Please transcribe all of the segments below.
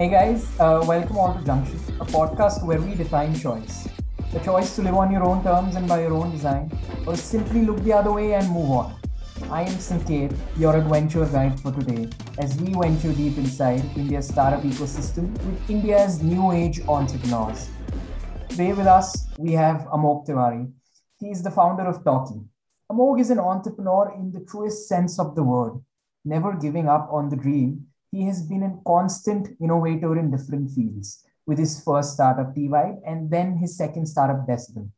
Hey guys, uh, welcome all to Junction, a podcast where we define choice. The choice to live on your own terms and by your own design, or simply look the other way and move on. I am Sanket, your adventure guide for today, as we venture deep inside India's startup ecosystem with India's new age entrepreneurs. Today with us, we have Amogh Tiwari. He is the founder of Talkie. Amogh is an entrepreneur in the truest sense of the word, never giving up on the dream he has been a constant innovator in different fields with his first startup, T-Vibe, and then his second startup, Decibel.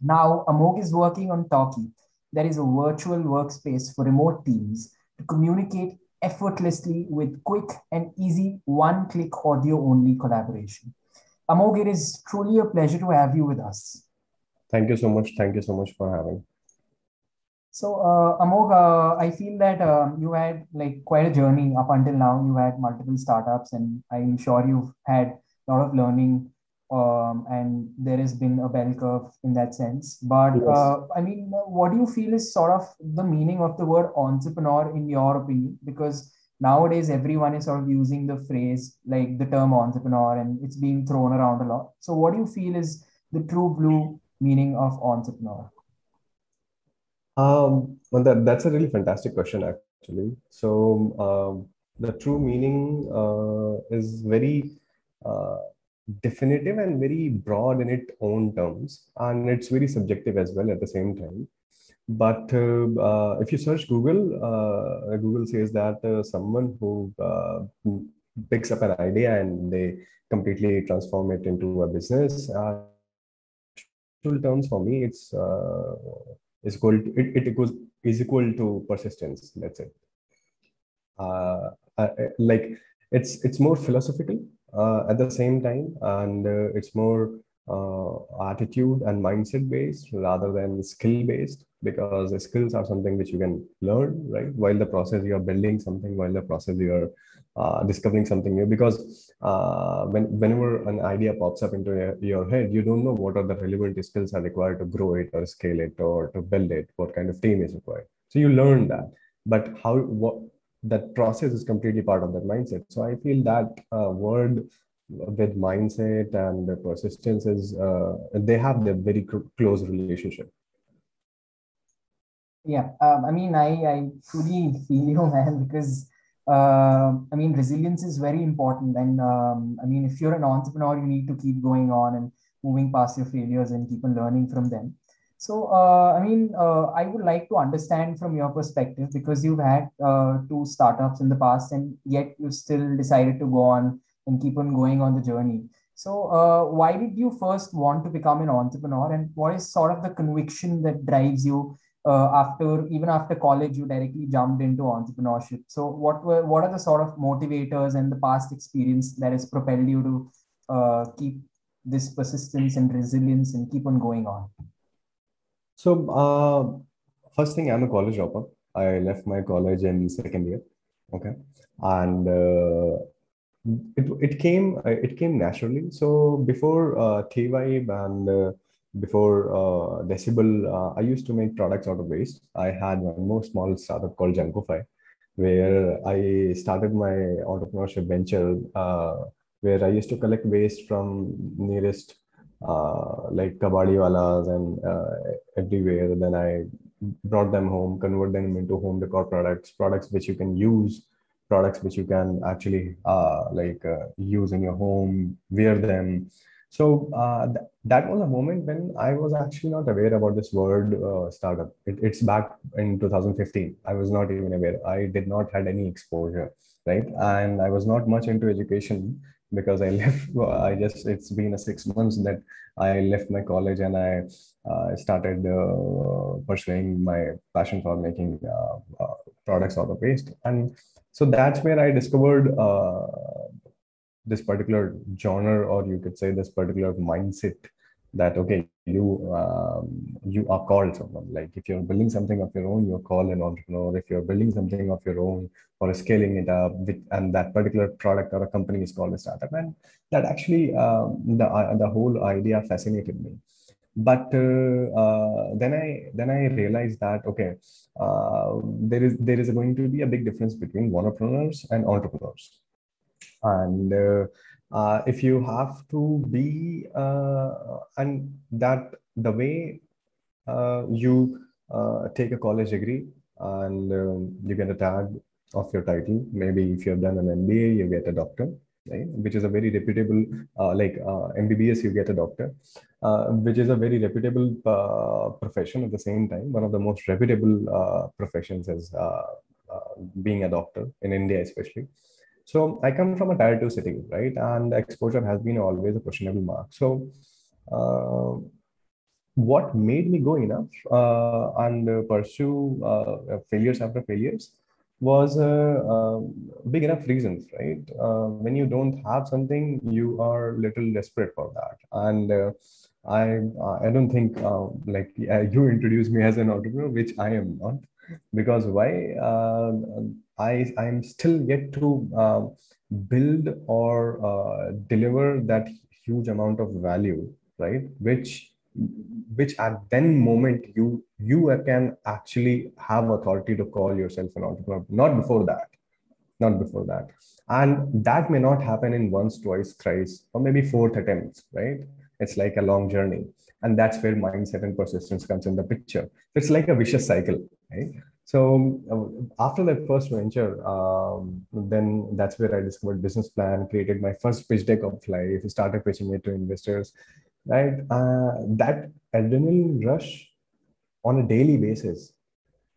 Now, Amogh is working on Talkie, that is a virtual workspace for remote teams to communicate effortlessly with quick and easy one-click audio-only collaboration. Amogh, it is truly a pleasure to have you with us. Thank you so much. Thank you so much for having. So, uh, Amogh, uh, I feel that uh, you had like quite a journey up until now. You had multiple startups, and I'm sure you've had a lot of learning, um, and there has been a bell curve in that sense. But yes. Uh, I mean, what do you feel is sort of the meaning of the word entrepreneur in your opinion? Because nowadays everyone is sort of using the phrase like the term entrepreneur, and it's being thrown around a lot. So, what do you feel is the true blue meaning of entrepreneur? Um, well, that, that's a really fantastic question, actually. So, um, the true meaning uh, is very uh, definitive and very broad in its own terms, and it's very subjective as well at the same time. But uh, uh if you search Google, uh, Google says that uh, someone who picks up an idea and they completely transform it into a business. Uh, terms for me, it's is equal to, it, it equals is equal to persistence That's it. uh, uh, like it's it's more philosophical uh, at the same time and uh, it's more attitude and mindset based rather than skill based because the skills are something which you can learn right while the process you're building something while the process you're uh, discovering something new. Because uh, when, whenever an idea pops up into your, your, head you don't know what are the relevant skills are required to grow it or scale it or to build it what kind of team is required. So you learn that. But how what that process is completely part of that mindset. So i feel that uh, word with mindset and persistence is uh, they have the very close relationship yeah um, i mean i i truly feel you man because uh, I mean, resilience is very important. And um, I mean, if you're an entrepreneur, you need to keep going on and moving past your failures and keep on learning from them. So, uh, I mean, uh, I would like to understand from your perspective because you've had uh, two startups in the past and yet you still decided to go on and keep on going on the journey. So, uh, why did you first want to become an entrepreneur and what is sort of the conviction that drives you uh, after even after college you directly jumped into entrepreneurship? So what were what are the sort of motivators and the past experience that has propelled you to uh, keep this persistence and resilience and keep on going on? So uh, first thing i'm a college dropper. I left my college in second year okay? And uh, it, it came it came naturally so before uh, T-Vibe and uh, before uh, Decibel, uh, I used to make products out of waste. I had one more small startup called Junkofy, where I started my entrepreneurship venture, uh, where I used to collect waste from nearest uh, like kabadiwalas and uh, everywhere. Then I brought them home, convert them into home decor products, products which you can use, products which you can actually uh, like uh, use in your home, wear them so uh, th- that was a moment when I was actually not aware about this word uh, startup. It, it's back in 2015. I was not even aware. I did not had any exposure, right? And I was not much into education because I left. I just it's been a six months that I left my college and I uh, started uh, pursuing my passion for making products out of waste. And so that's where I discovered this particular genre or you could say this particular mindset that okay you um, you are called someone. Like if you're building something of your own you're called an entrepreneur. If you're building something of your own or scaling it up and that particular product or a company is called a startup. And that actually um, the uh, the whole idea fascinated me but uh, uh, then i then i realized that okay uh, there is there is going to be a big difference between entrepreneurs and entrepreneurs. And uh, if you have to be uh, and that the way uh, you take a college degree and um, you get a tag of your title. Maybe if you have done an mba you get a doctor right which is a very reputable uh, like mbbs you get a doctor which is a very reputable profession at the same time one of the most reputable professions is being a doctor in india especially so I come from a tier two city, right? And exposure has been always a questionable mark. So uh, what made me go enough uh, and pursue uh, failures after failures was uh, uh, big enough reasons, right? Uh, when you don't have something, you are little desperate for that. And I, I don't think like you introduced me as an entrepreneur, which I am not because why uh, I I'm still yet to uh, build or uh, deliver that huge amount of value, right? Which which at then moment you you can actually have authority to call yourself an entrepreneur. Not before that, not before that, and that may not happen in once, twice, thrice, or maybe fourth attempts, right? It's like a long journey, and that's where mindset and persistence comes in the picture. It's like a vicious cycle right? So uh, after that first venture, um, then that's where I discovered business plan, created my first pitch deck of life, started pitching it to investors. Right, uh, that adrenaline rush on a daily basis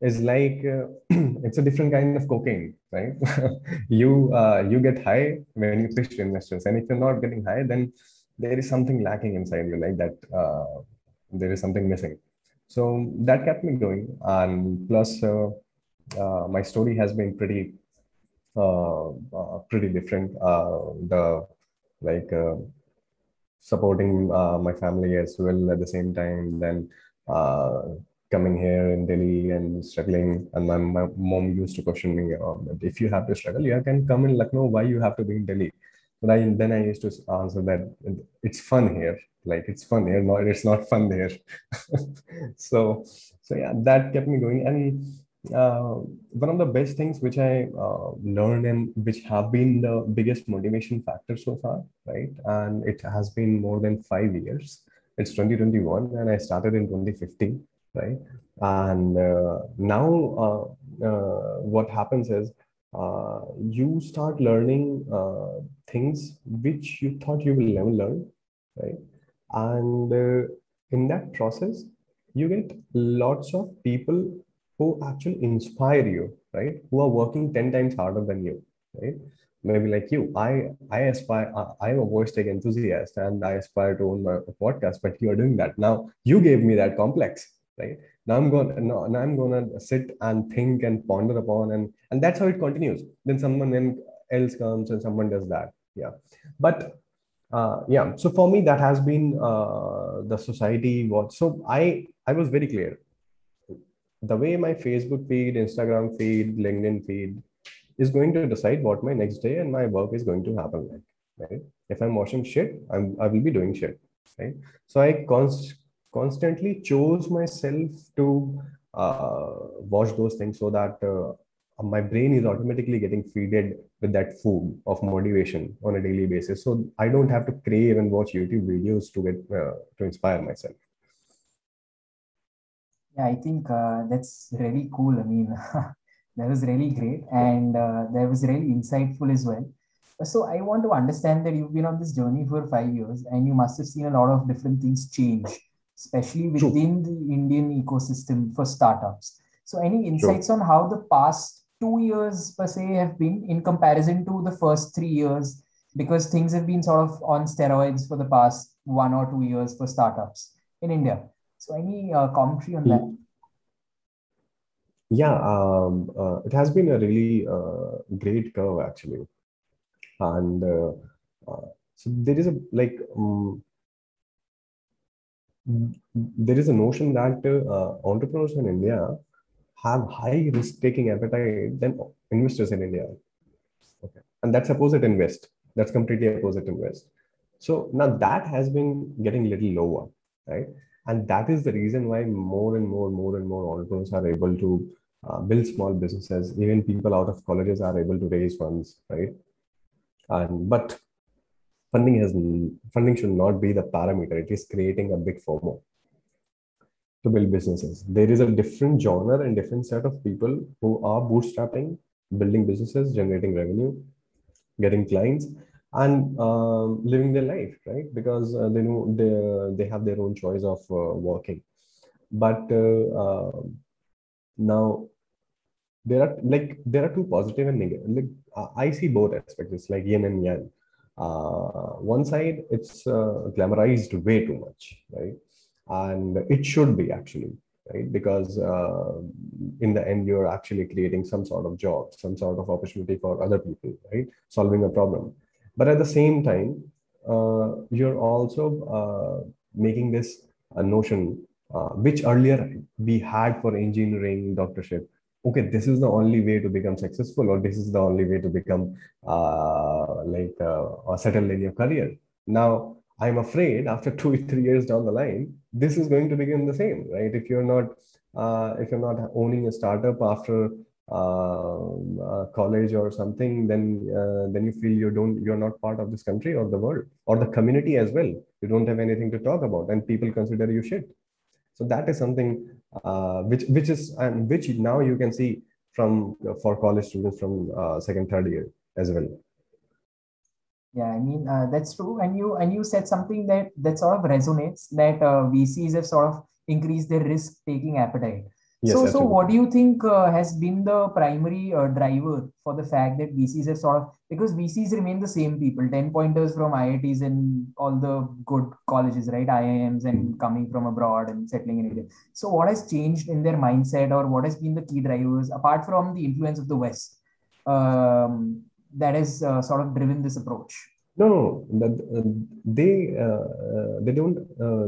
is like uh, it's a different kind of cocaine, right? you uh, you get high when you pitch to investors, and if you're not getting high, then there is something lacking inside you, like that. Uh, there is something missing so that kept me going and plus uh, uh, my story has been pretty uh, pretty different the like supporting my family as well at the same time then coming here in delhi and struggling and my, my mom used to question me if you have to struggle you can come in lucknow why you have to be in delhi? But I, then i used to answer that it's fun here like it's fun here no it's not fun there. So so yeah that kept me going. And uh, one of the best things which i uh, learned and which have been the biggest motivation factor so far right? And it has been more than five years. It's 2021 and i started in 2015 right? And uh, now uh, uh, what happens is you start learning things which you thought you will never learn right? And in that process you get lots of people who actually inspire you right? Who are working 10 times harder than you right? Maybe like you. I i aspire i'm a voice tech enthusiast and i aspire to own my podcast but you are doing that. Now you gave me that complex right? Now i'm going now, now i'm going to sit and think and ponder upon and and that's how it continues. Then someone else comes and someone does that yeah. But uh, yeah so for me that has been uh, the society what so i i was very clear. The way my facebook feed instagram feed linkedin feed is going to decide what my next day and my work is going to happen like right? If i'm watching shit i'm i will be doing shit right? So i const- constantly chose myself to uh, watch those things so that uh, my brain is automatically getting feeded with that food of motivation on a daily basis. So i don't have to crave and watch youtube videos to get uh, to inspire myself. Yeah i think uh, that's really cool i mean that was really great. And uh, that was really insightful as well. So i want to understand that you've been on this journey for five years and you must have seen a lot of different things change especially within True. the indian ecosystem for startups so any insights True. on how the past two years per se have been in comparison to the first three years because things have been sort of on steroids for the past one or two years for startups in India. So, any uh, commentary on that? Yeah, um, uh, it has been a really uh, great curve actually, and uh, uh, so there is a like um, there is a notion that uh, entrepreneurs in India have high risk taking appetite than investors in India. Okay. And that's opposite in West. That's completely opposite invest. So now that has been getting a little lower, right? And that is the reason why more and more, more and more entrepreneurs are able to uh, build small businesses. Even people out of colleges are able to raise funds, right? and but funding has funding should not be the parameter. It is creating a big fomo to build businesses. There is a different genre and different set of people who are bootstrapping building businesses generating revenue getting clients and uh, living their life right? Because uh, they know they, they have their own choice of uh, working. But uh, um, now there are like there are two positive and negative like i see both aspects. It's like yin and yang. uh, one side it's uh, glamorized way too much right? And it should be actually right? Because uh, in the end you're actually creating some sort of job some sort of opportunity for other people right? Solving a problem. But at the same time uh, you're also uh, making this a notion uh, which earlier we had for engineering doctorship okay this is the only way to become successful or this is the only way to become uh, like uh, settled in your career. Now i'm afraid after two three years down the line this is going to become the same right? If you're not uh, if you're not owning a startup after uh, college or something then uh, then you feel you don't you're not part of this country or the world or the community as well. You don't have anything to talk about and people consider you shit. So that is something which which is and which now you can see from for college students from uh, second third year as well. Yeah, I mean uh, that's true. And you and you said something that that sort of resonates that uh, VCs have sort of increased their risk taking appetite. Yes, so, so what do you think uh, has been the primary uh, driver for the fact that VCs have sort of because VCs remain the same people, ten pointers from IITs and all the good colleges, right? IIMs and hmm. coming from abroad and settling in India. So, what has changed in their mindset, or what has been the key drivers apart from the influence of the West um, that has uh, sort of driven this approach? No, no, that uh, they uh, uh, they don't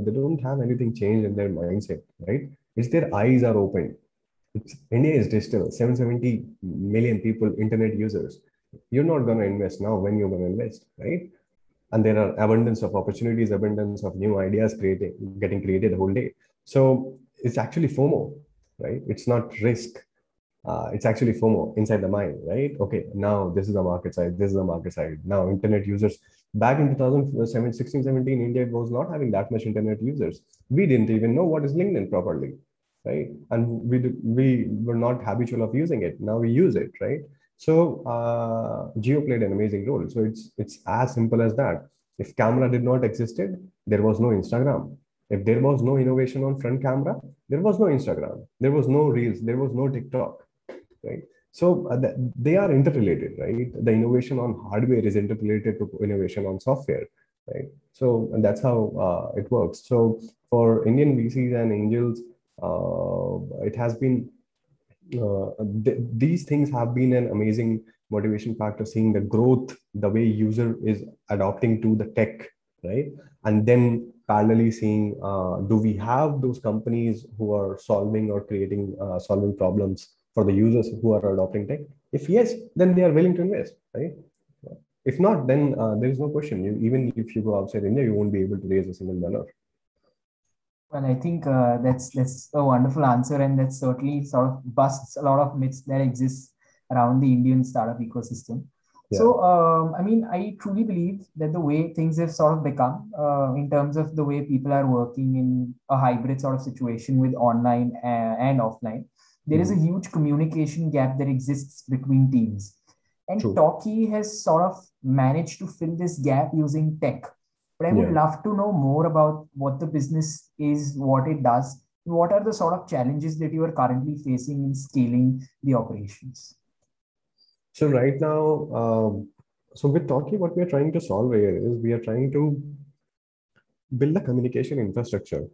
they don't have anything changed in their mindset, right? It's their eyes are open. It's, India is digital, 770 million people, internet users. You're not going to invest now when you're going to invest, right? And there are abundance of opportunities, abundance of new ideas creating, getting created the whole day. So it's actually FOMO, right? It's not risk. Uh, it's actually FOMO inside the mind, right? Okay, now this is the market side, this is the market side. Now, internet users back in 2016, 17, India was not having that much internet users. We didn't even know what is LinkedIn properly, right? And we we were not habitual of using it. Now we use it, right? So uh, Jio played an amazing role. So it's it's as simple as that. If camera did not existed, there was no Instagram. If there was no innovation on front camera, there was no Instagram. There was no Reels. There was no TikTok, right? So uh, they are interrelated, right? The innovation on hardware is interrelated to innovation on software, right? So that's how uh, it works. So for Indian VCs and angels, uh, it has been uh, th these things have been an amazing motivation factor. Seeing the growth, the way user is adopting to the tech, right? And then parallelly seeing uh, do we have those companies who are solving or creating solving problems for the users who are adopting tech? If yes, then they are willing to invest, right? If not, then uh, there is no question. You, even if you go outside India, you won't be able to raise a single dollar. Well, I think uh, that's that's a wonderful answer, and that certainly sort of busts a lot of myths that exist around the Indian startup ecosystem. Yeah. So, um, I mean, I truly believe that the way things have sort of become, uh, in terms of the way people are working in a hybrid sort of situation with online and, and offline, there mm. is a hmm. huge communication gap that exists between teams. And True. Talkie has sort of managed to fill this gap using tech. But I would yeah. love to know more about what the business is, what it does, what are the sort of challenges that you are currently facing in scaling the operations? So right now, um, so with Talkie, what we are trying to solve here is we are trying to build a communication infrastructure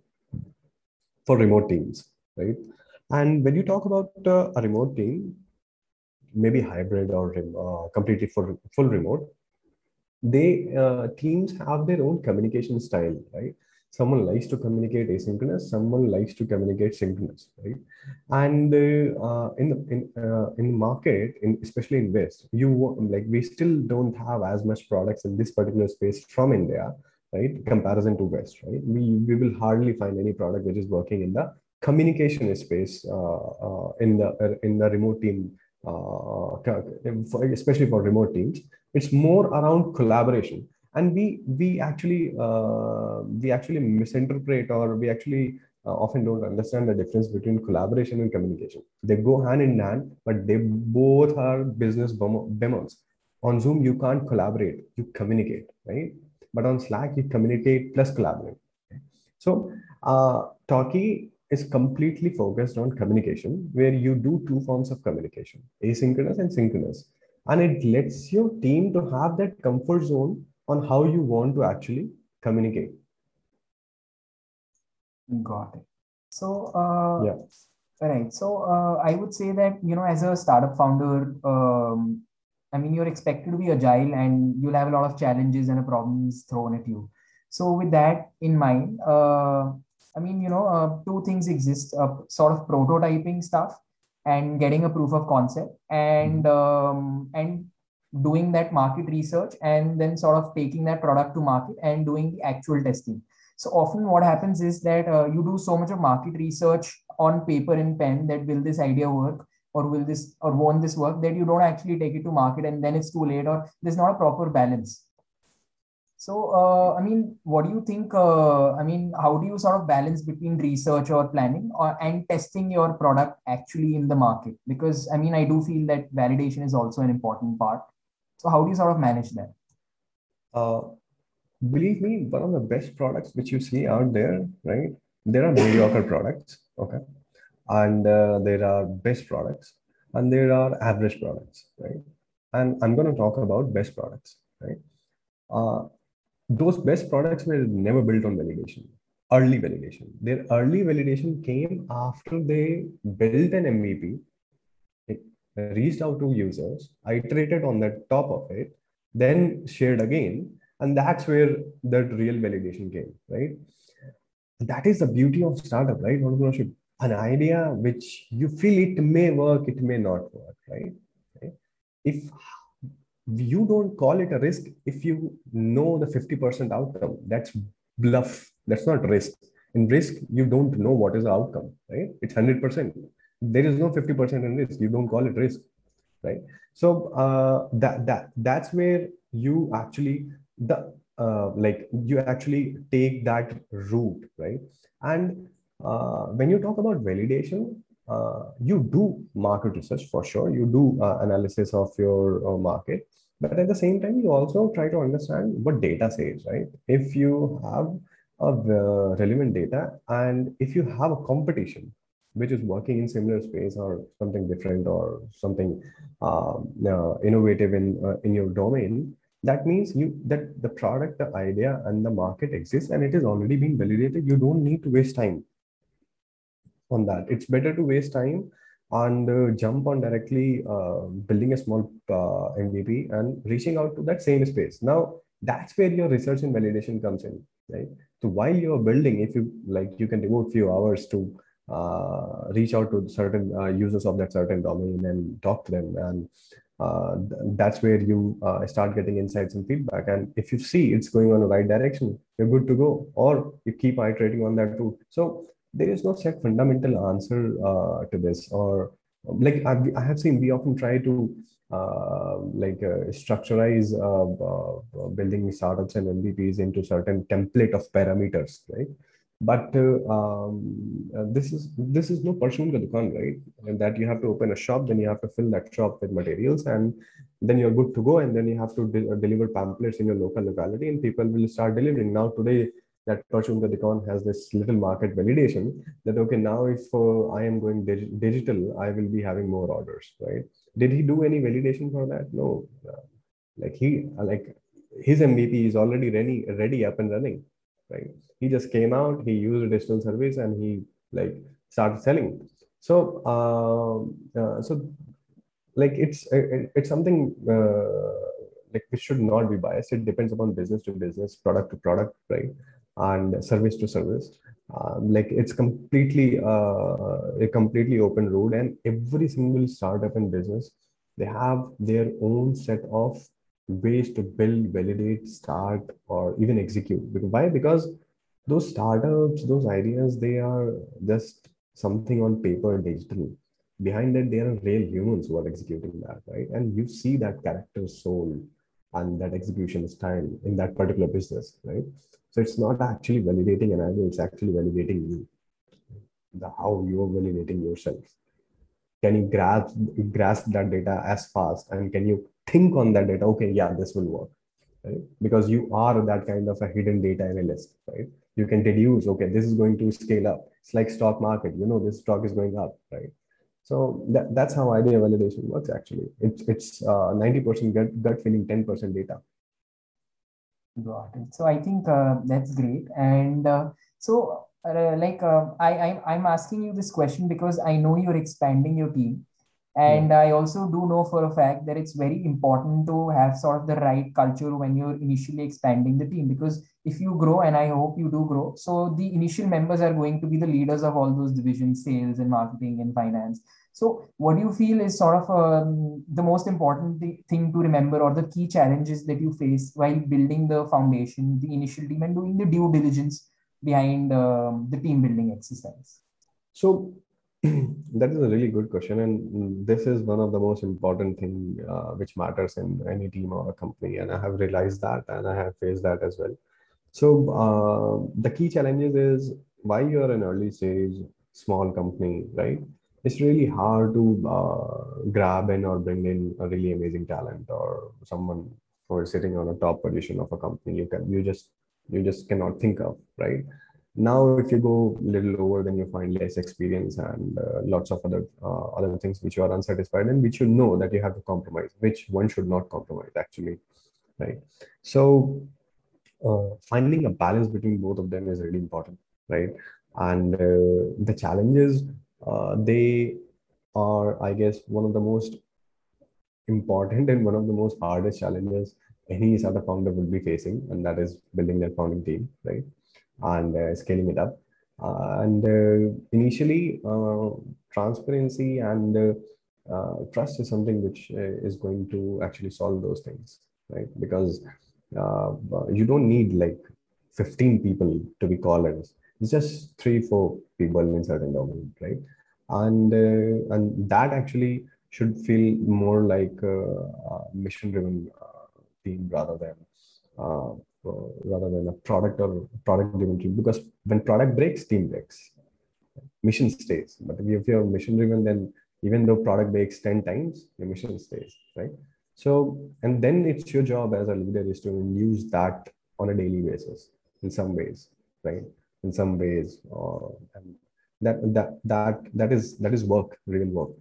for remote teams, right? And when you talk about uh, a remote team, maybe hybrid or uh, completely full, full remote, they uh, teams have their own communication style, right? Someone likes to communicate asynchronous, someone likes to communicate synchronous, right? And uh, in the in uh, in the market, in especially in West, you like we still don't have as much products in this particular space from India, right? Comparison to West, right? We we will hardly find any product which is working in the communication space uh, uh, in the in the remote team uh, especially for remote teams. It's more around collaboration, and we we actually we actually misinterpret or we actually often don't understand the difference between collaboration and communication. They go hand in hand, but they both are business models. On Zoom, you can't collaborate, you communicate, right? But on Slack, you communicate plus collaborate. So, uh, Talkie is completely focused on communication, where you do two forms of communication asynchronous and synchronous. And it lets your team to have that comfort zone on how you want to actually communicate. Got it. So, uh, yeah. Right. So, uh, I would say that, you know, as a startup founder, um, I mean, you're expected to be agile and you'll have a lot of challenges and problems thrown at you. So, with that in mind, uh, I mean, you know, uh, two things exist uh, sort of prototyping stuff and getting a proof of concept and mm-hmm. um, and doing that market research and then sort of taking that product to market and doing the actual testing so often what happens is that uh, you do so much of market research on paper and pen that will this idea work or will this or won't this work that you don't actually take it to market and then it's too late or there's not a proper balance. So, uh, I mean, what do you think? Uh, I mean, how do you sort of balance between research or planning or, and testing your product actually in the market? Because, I mean, I do feel that validation is also an important part. So, how do you sort of manage that? Uh, believe me, one of the best products which you see out there, right? There are mediocre products, okay, and uh, there are best products, and there are average products, right? And I'm going to talk about best products, right? Those best products were never built on validation, early validation. Their early validation came after they built an MVP, reached out to users, iterated on the top of it, then shared again, and that's where that real validation came right that is the beauty of startup right entrepreneurship an idea which you feel it may work it may not work right, right? if you don't call it a risk if you know the 50% outcome. That's bluff. That's not risk. In risk you don't know what is the outcome right? It's 100% there is no 50% in risk. You don't call it risk right? So uh, that that that's where you actually the uh, like you actually take that route right? And uh, when you talk about validation uh, you do market research for sure. You do uh, analysis of your uh, market. But at the same time you also try to understand what data says right? If you have a uh, relevant data and if you have a competition which is working in similar space or something different or something um, innovative in in your domain that means you that the product the idea and the market exists and it is already being validated. You don't need to waste time on that it's better to waste time and uh, jump on directly uh, building a small uh, mvp and reaching out to that same space now that's where your research and validation comes in right so while you're building if you like you can devote few hours to uh, reach out to certain uh, users of that certain domain and talk to them and uh, that's where you start getting insights and feedback. And if you see it's going on the right direction, you're good to go, or you keep iterating on that route. So there is no set fundamental answer uh, to this. Or like I've, I have seen, we often try to uh, like uh, structureize uh, building startups and MVPs into certain template of parameters, right? but uh, um, uh, this is this is no ka dukan, right? And that you have to open a shop, then you have to fill that shop with materials, and then you're good to go. And then you have to de- uh, deliver pamphlets in your local locality, and people will start delivering. Now today, that Parchun ka has this little market validation that okay, now if uh, I am going dig- digital, I will be having more orders, right? Did he do any validation for that? No, uh, like he like his MVP is already ready, ready up and running right? He just came out, he used a digital service, and he like started selling. So, uh, uh, so like it's it, it's something uh, like we should not be biased. It depends upon business to business, product to product, right? And service to service. Um, like it's completely uh, a completely open road, and every single startup and business they have their own set of ways to build, validate, start, or even execute. Why? Because those startups, those ideas, they are just something on paper and digital. behind that there are real humans who are executing that, right? And you see that character soul and that execution style in that particular business, right? So it's not actually validating an idea, it's actually validating you, the, how you're validating yourself. Can you grasp, grasp that data as fast and can you think on that data? Okay, yeah, this will work, right? Because you are that kind of a hidden data analyst, right? You can deduce, okay, this is going to scale up. It's like stock market, you know, this stock is going up, right? So that, that's how idea validation works actually. It's, it's uh, 90% gut, gut feeling, 10% data. Got it. So I think uh, that's great. And uh, so uh, like uh, I, I, I'm asking you this question because I know you're expanding your team. And I also do know for a fact that it's very important to have sort of the right culture when you're initially expanding the team. Because if you grow, and I hope you do grow, so the initial members are going to be the leaders of all those divisions, sales and marketing and finance. So, what do you feel is sort of um, the most important th- thing to remember, or the key challenges that you face while building the foundation, the initial team, and doing the due diligence behind um, the team building exercise? So, that is a really good question, and this is one of the most important thing uh, which matters in any team or a company. And I have realized that, and I have faced that as well. So uh, the key challenges is why you're an early stage small company, right? It's really hard to uh, grab in or bring in a really amazing talent or someone who is sitting on a top position of a company. You can you just you just cannot think of, right? Now if you go a little lower then you find less experience and uh, lots of other uh, other things which you are unsatisfied and which you know that you have to compromise which one should not compromise actually right? So uh, finding a balance between both of them is really important right? And uh, the challenges uh, they are i guess one of the most important and one of the most hardest challenges any startup founder will be facing and that is building their founding team right and uh, scaling it up. Uh, and uh, initially, transparency and trust is something which is going to actually solve those things, right? Because you don't need like 15 people to be callers. It's just three, four people in certain domain, right? And and that actually should feel more like a mission driven team rather than uh, uh, rather than a product or product driven team because when product breaks team breaks. Mission stays. But if you're mission driven then even though product breaks 10 times your mission stays right? So and then it's your job as a leader is to use that on a daily basis in some ways right? In some ways uh, and that that that that is that is work real work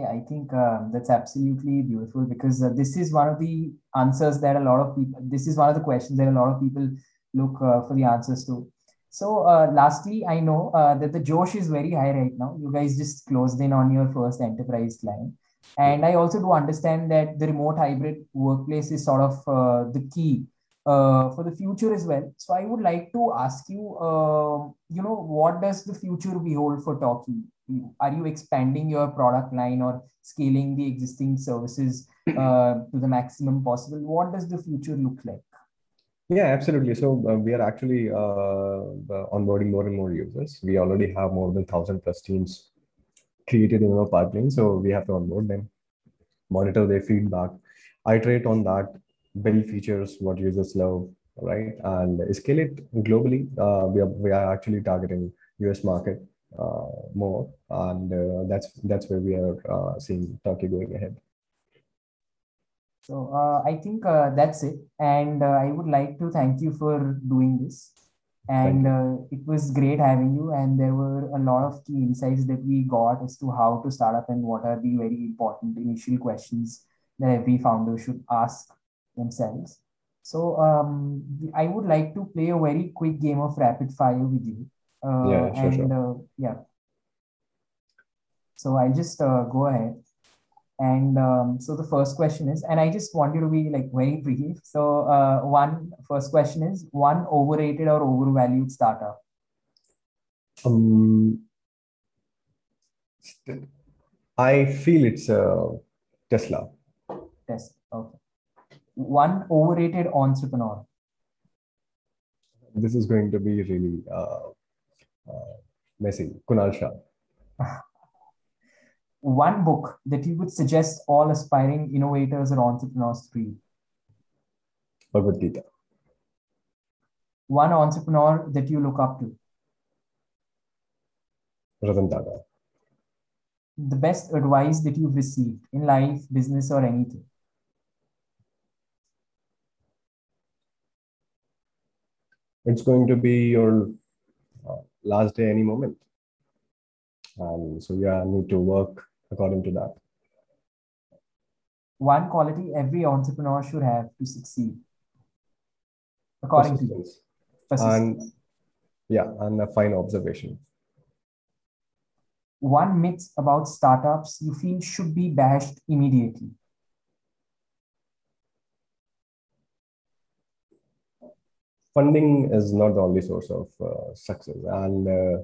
yeah, I think uh, that's absolutely beautiful because uh, this is one of the answers that a lot of people, this is one of the questions that a lot of people look uh, for the answers to. So, uh, lastly, I know uh, that the Josh is very high right now. You guys just closed in on your first enterprise client. And I also do understand that the remote hybrid workplace is sort of uh, the key for the future as well. So, I would like to ask you, you know, what does the future behold for Talkie? Are you expanding your product line or scaling the existing services uh, to the maximum possible? What does the future look like? Yeah absolutely. So uh, we are actually uh, onboarding more and more users. We already have more than 1000 plus teams created in our pipeline so we have to onboard them monitor their feedback iterate on that build features what users love right? And scale it globally. Uh, we, are, we are actually targeting us market. uh, more, and uh, that's that's where we are uh, seeing Talkie going ahead. So uh, I think uh, that's it, and I would like to thank you for doing this. And uh, it was great having you. And there were a lot of key insights that we got as to how to start up and what are the very important initial questions that every founder should ask themselves. So um, i would like to play a very quick game of rapid fire with you uh, yeah, sure, and sure. Uh, yeah. So I'll just uh, go ahead. And um, so the first question is, and I just want you to be like very brief. So uh, one first question is one overrated or overvalued startup. Um, I feel it's uh, Tesla. Tesla. Okay. One overrated entrepreneur. This is going to be really uh, uh, Messi, Kunal Shah. one book that you would suggest all aspiring innovators or entrepreneurs to read? Bhagavad Gita. One entrepreneur that you look up to? Ratan Tata. The best advice that you've received in life, business, or anything? It's going to be your uh, last day any moment. Um, so yeah, I need to work according to that. One quality every entrepreneur should have to succeed, according to you. Persistence. And yeah, and a fine observation. One myth about startups you feel should be bashed immediately. Funding is not the only source of uh, success, and uh,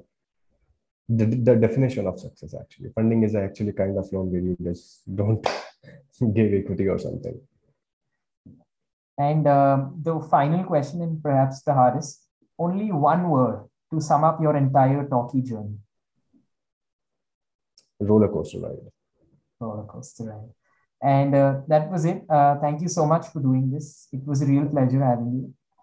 the, the definition of success actually funding is actually kind of loan where you just don't give equity or something. And um, the final question, and perhaps the hardest, only one word to sum up your entire talkie journey. Roller coaster ride. Roller coaster ride. And uh, that was it. Uh, thank you so much for doing this. It was a real pleasure having you.